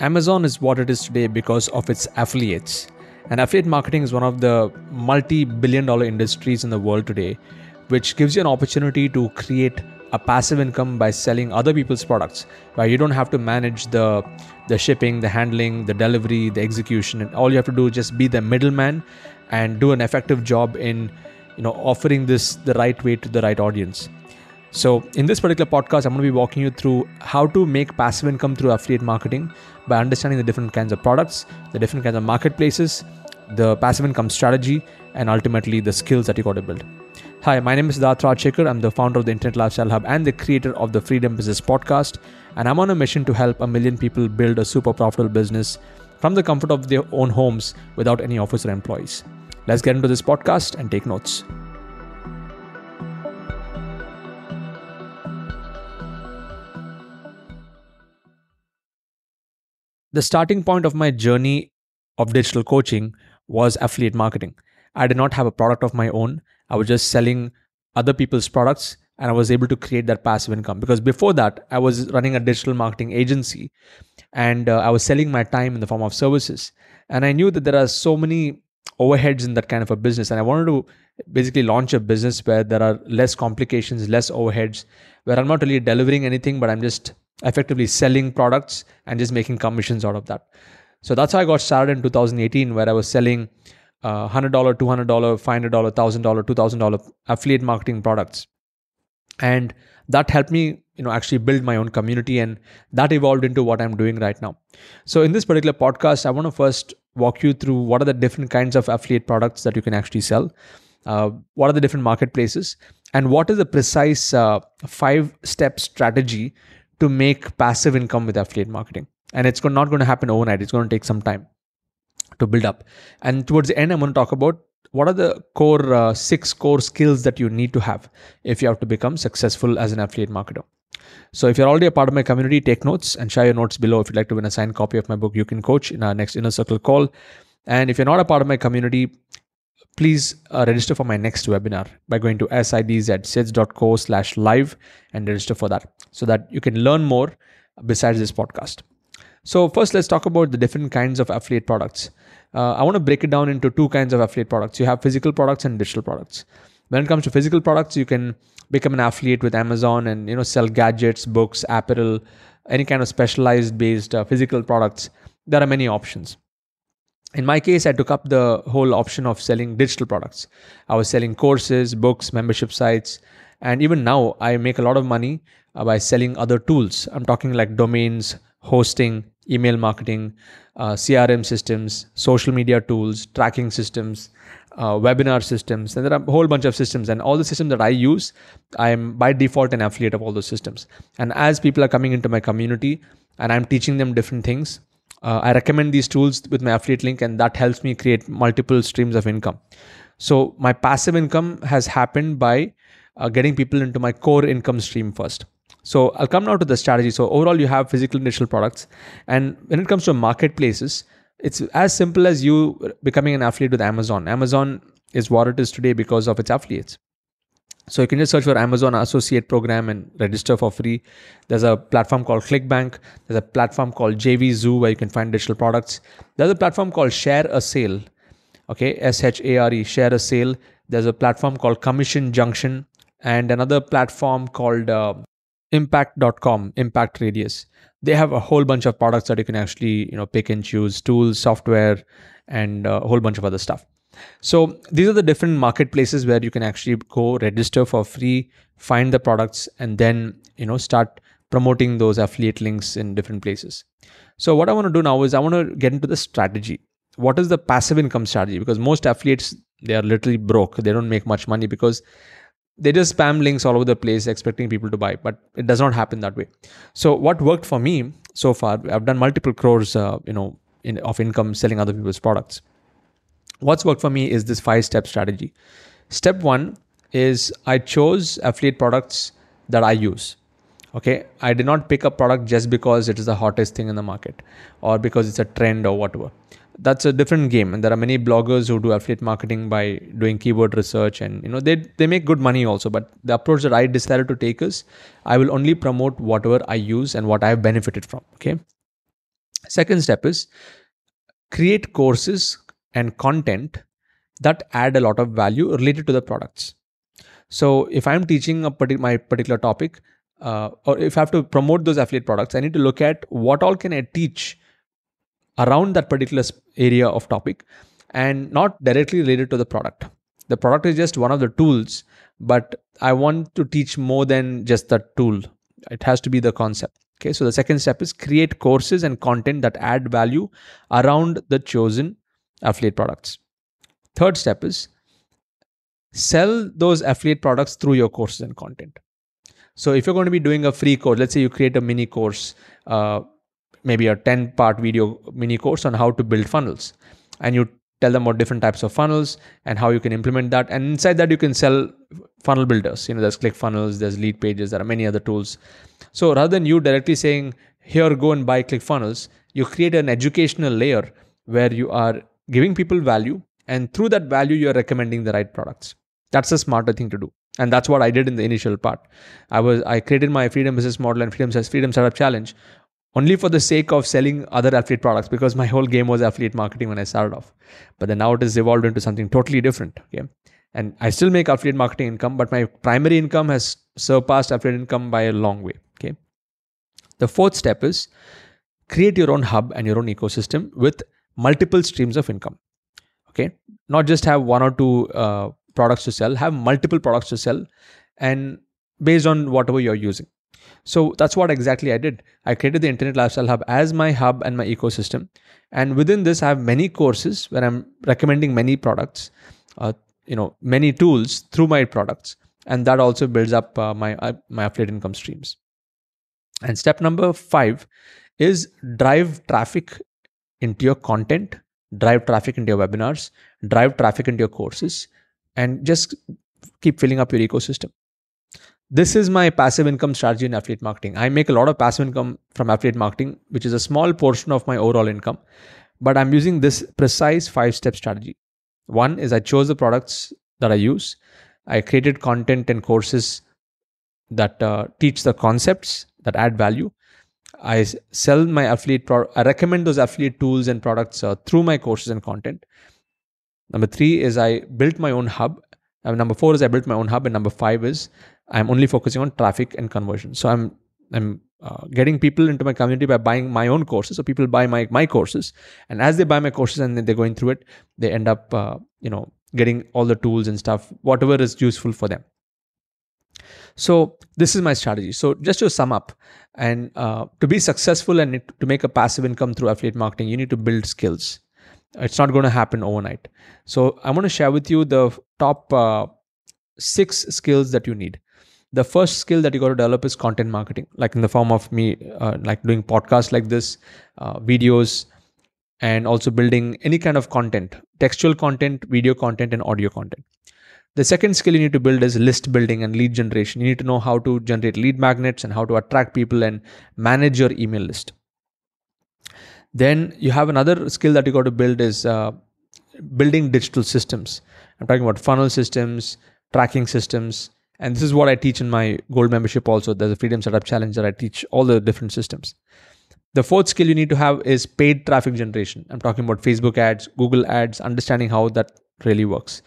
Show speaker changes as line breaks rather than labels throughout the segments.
Amazon is what it is today because of its affiliates. And affiliate marketing is one of the multi billion dollar industries in the world today, which gives you an opportunity to create a passive income by selling other people's products, where you don't have to manage the, the shipping, the handling, the delivery, the execution. And all you have to do is just be the middleman and do an effective job in you know offering this the right way to the right audience. So, in this particular podcast, I'm going to be walking you through how to make passive income through affiliate marketing by understanding the different kinds of products, the different kinds of marketplaces, the passive income strategy, and ultimately the skills that you got to build. Hi, my name is Siddharth Rajsekar. I'm the founder of the Internet Lifestyle Hub and the creator of the Freedom Business Podcast. And I'm on a mission to help a million people build a super profitable business from the comfort of their own homes without any office or employees. Let's get into this podcast and take notes. The starting point of my journey of digital coaching was affiliate marketing. I did not have a product of my own. I was just selling other people's products and I was able to create that passive income because before that I was running a digital marketing agency and uh, I was selling my time in the form of services and I knew that there are so many overheads in that kind of a business and I wanted to basically launch a business where there are less complications less overheads where I'm not really delivering anything but I'm just effectively selling products and just making commissions out of that. So that's how I got started in 2018, where I was selling uh, $100, $200, $500, $1,000, $2,000 affiliate marketing products. And that helped me, you know, actually build my own community and that evolved into what I'm doing right now. So in this particular podcast, I want to first walk you through what are the different kinds of affiliate products that you can actually sell. Uh, what are the different marketplaces and what is the precise uh, five step strategy to make passive income with affiliate marketing. And it's not going to happen overnight, it's going to take some time to build up. And towards the end, I'm going to talk about what are the core uh, six core skills that you need to have if you have to become successful as an affiliate marketer. So if you're already a part of my community, take notes and share your notes below. If you'd like to win a signed copy of my book, you can coach in our next inner circle call. And if you're not a part of my community, please uh, register for my next webinar by going to sidzsids.co slash live and register for that so that you can learn more besides this podcast. So first, let's talk about the different kinds of affiliate products. Uh, I want to break it down into two kinds of affiliate products. You have physical products and digital products. When it comes to physical products, you can become an affiliate with Amazon and you know sell gadgets, books, apparel, any kind of specialized based uh, physical products. There are many options in my case, I took up the whole option of selling digital products. I was selling courses, books, membership sites, and even now I make a lot of money uh, by selling other tools. I'm talking like domains, hosting, email marketing, uh, CRM systems, social media tools, tracking systems, uh, webinar systems, and there are a whole bunch of systems. And all the systems that I use, I'm by default an affiliate of all those systems. And as people are coming into my community and I'm teaching them different things, uh, I recommend these tools with my affiliate link, and that helps me create multiple streams of income. So, my passive income has happened by uh, getting people into my core income stream first. So, I'll come now to the strategy. So, overall, you have physical digital products. And when it comes to marketplaces, it's as simple as you becoming an affiliate with Amazon. Amazon is what it is today because of its affiliates. So you can just search for Amazon Associate Program and register for free. There's a platform called ClickBank. There's a platform called JVZoo where you can find digital products. There's a platform called ShareASale. Okay, S H A R E, ShareASale. There's a platform called Commission Junction and another platform called uh, Impact.com, Impact Radius. They have a whole bunch of products that you can actually you know pick and choose, tools, software, and a whole bunch of other stuff. So these are the different marketplaces where you can actually go register for free, find the products, and then you know start promoting those affiliate links in different places. So what I want to do now is I want to get into the strategy. What is the passive income strategy? Because most affiliates they are literally broke. They don't make much money because they just spam links all over the place expecting people to buy but it does not happen that way so what worked for me so far i've done multiple crores uh, you know in, of income selling other people's products what's worked for me is this five step strategy. Step one is I chose affiliate products that I use. Okay, I did not pick a product just because it is the hottest thing in the market or because it's a trend or whatever. That's a different game, and there are many bloggers who do affiliate marketing by doing keyword research, and you know they they make good money also. But the approach that I decided to take is I will only promote whatever I use and what I have benefited from. Okay, Second step is create courses and content that add a lot of value related to the products. So if I'm teaching a partic- my particular topic, uh, or if I have to promote those affiliate products, I need to look at what all can I teach around that particular area of topic and not directly related to the product. The product is just one of the tools, but I want to teach more than just the tool. It has to be the concept. Okay, so the second step is create courses and content that add value around the chosen affiliate products. Third step is sell those affiliate products through your courses and content. So if you're going to be doing a free course, let's say you create a mini course, uh, maybe a 10 part video mini course on how to build funnels, and you tell them about different types of funnels and how you can implement that. And inside that, you can sell funnel builders. You know, there's ClickFunnels, there's Leadpages, there are many other tools. So rather than you directly saying, here, go and buy ClickFunnels, you create an educational layer where you are giving people value, and through that value, you are recommending the right products. That's a smarter thing to do. And that's what i did in the initial part. I was i created my freedom business model and freedom says freedom startup challenge only for the sake of selling other affiliate products because my whole game was affiliate marketing when i started off. But then now it has evolved into something totally different okay? And i still make affiliate marketing income but my primary income has surpassed affiliate income by a long way okay? The fourth step is create your own hub and your own ecosystem with multiple streams of income okay not just have one or two uh, products to sell, have multiple products to sell, and based on whatever you're using. So that's what exactly I did. I created the Internet Lifestyle Hub as my hub and my ecosystem. And within this, I have many courses where I'm recommending many products, uh, you know, many tools through my products, and that also builds up uh, my uh, my affiliate income streams. And step number five is drive traffic into your content, drive traffic into your webinars, drive traffic into your courses, and just keep filling up your ecosystem. This is my passive income strategy in affiliate marketing. I make a lot of passive income from affiliate marketing, which is a small portion of my overall income. But I'm using this precise five step strategy. One is I chose the products that I use, I created content and courses that uh, teach the concepts that add value. I sell my affiliate pro- I recommend those affiliate tools and products uh, through my courses and content. Number three is I built my own hub. And number four is I built my own hub. And number five is I'm only focusing on traffic and conversion. So I'm I'm uh, getting people into my community by buying my own courses. So people buy my my courses, and as they buy my courses and they're going through it, they end up uh, you know getting all the tools and stuff, whatever is useful for them. So this is my strategy. So just to sum up, and uh, to be successful and to make a passive income through affiliate marketing, you need to build skills. It's not going to happen overnight. So I'm going to share with you the top uh, six skills that you need. The first skill that you got to develop is content marketing, like in the form of me, uh, like doing podcasts like this, uh, videos, and also building any kind of content, textual content, video content, and audio content. The second skill you need to build is list building and lead generation. You need to know how to generate lead magnets and how to attract people and manage your email list. Then you have another skill that you got to build is uh, building digital systems. I'm talking about funnel systems, tracking systems, and this is what I teach in my gold membership also. There's a freedom setup challenge that I teach all the different systems. The fourth skill you need to have is paid traffic generation. I'm talking about Facebook ads, Google ads, understanding how that really works.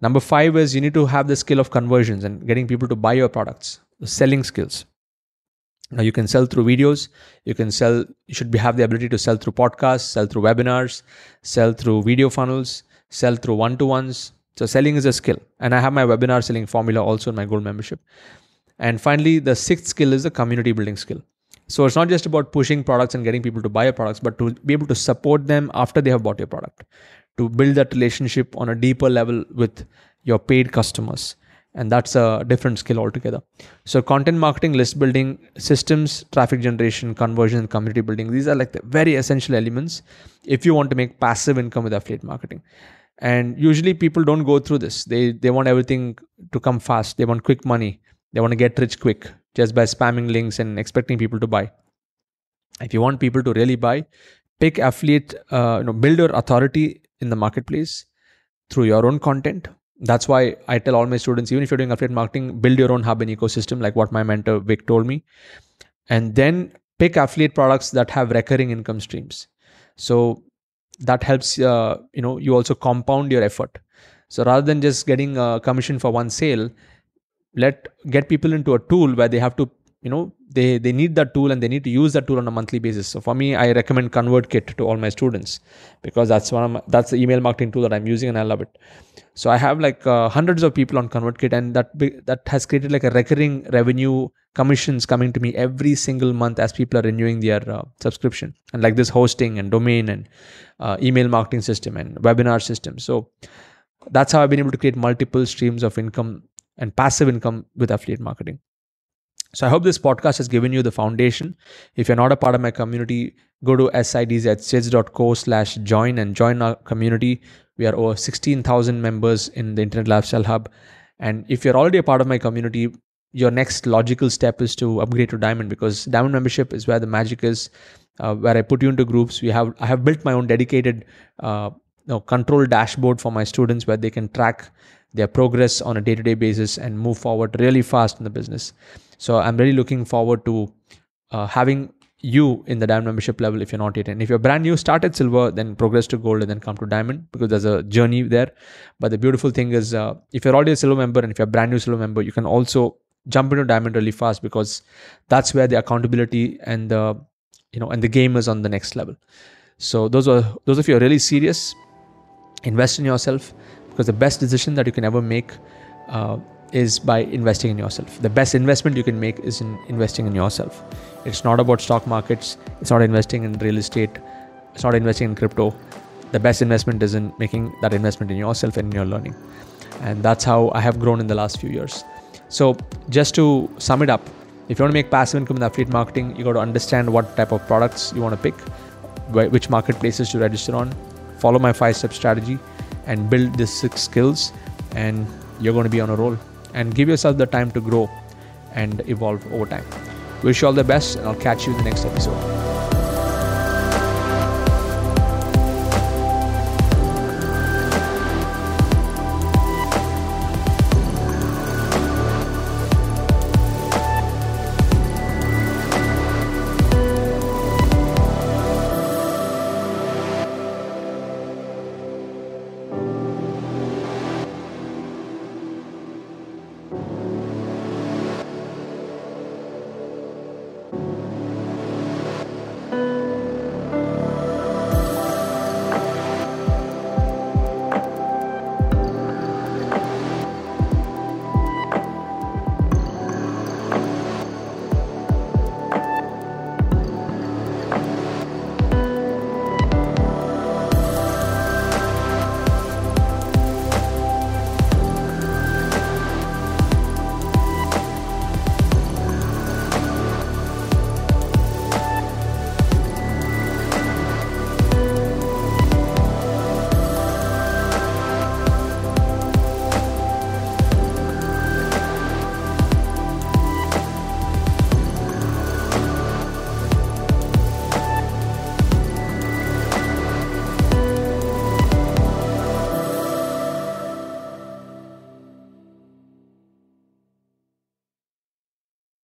Number five is you need to have the skill of conversions and getting people to buy your products, the selling skills. Now you can sell through videos. You can sell. You should be, have the ability to sell through podcasts, sell through webinars, sell through video funnels, sell through one-to-ones. So selling is a skill, and I have my webinar selling formula also in my gold membership. And finally, the sixth skill is the community building skill. So it's not just about pushing products and getting people to buy your products, but to be able to support them after they have bought your product, to build that relationship on a deeper level with your paid customers. And that's a different skill altogether. So content marketing list building systems traffic generation conversion community building these are like the very essential elements if you want to make passive income with affiliate marketing. And usually people don't go through this. They they want everything to come fast. They want quick money. They want to get rich quick just by spamming links and expecting people to buy. If you want people to really buy pick affiliate uh, you know build your authority in the marketplace through your own content. That's why I tell all my students, even if you're doing affiliate marketing, build your own hub and ecosystem, like what my mentor Vic told me. And then pick affiliate products that have recurring income streams. So that helps uh, you know you also compound your effort. So rather than just getting a commission for one sale let get people into a tool where they have to you know they they need that tool and they need to use that tool on a monthly basis. So for me i recommend convertkit to all my students because that's one of my, that's the email marketing tool that i'm using and i love it. So i have like uh, hundreds of people on convertkit and that that has created like a recurring revenue commissions coming to me every single month as people are renewing their uh, subscription and like this hosting and domain and uh, email marketing system and webinar system. So that's how i've been able to create multiple streams of income and passive income with affiliate marketing so I hope this podcast has given you the foundation. If you're not a part of my community, go to sidzco slash join and join our community. We are over 16,000 members in the Internet Lifestyle Hub. And if you're already a part of my community, your next logical step is to upgrade to Diamond because Diamond membership is where the magic is, uh, where I put you into groups. We have I have built my own dedicated uh, you know, control dashboard for my students where they can track their progress on a day-to-day basis and move forward really fast in the business. So i'm really looking forward to uh, having you in the diamond membership level if you're not yet. And if you're brand new start at silver then progress to gold and then come to diamond because there's a journey there. But the beautiful thing is uh, if you're already a silver member and if you're a brand new silver member you can also jump into diamond really fast because that's where the accountability and the you know and the game is on the next level. So those are those of you are really serious invest in yourself because the best decision that you can ever make uh, is by investing in yourself. The best investment you can make is in investing in yourself. It's not about stock markets, it's not investing in real estate, it's not investing in crypto. The best investment is in making that investment in yourself and in your learning. And that's how I have grown in the last few years. So, just to sum it up, if you want to make passive income in affiliate marketing, you got to understand what type of products you want to pick, which marketplaces to register on, follow my five step strategy, and build these six skills, and you're going to be on a roll. And give yourself the time to grow and evolve over time. Wish you all the best, and I'll catch you in the next episode.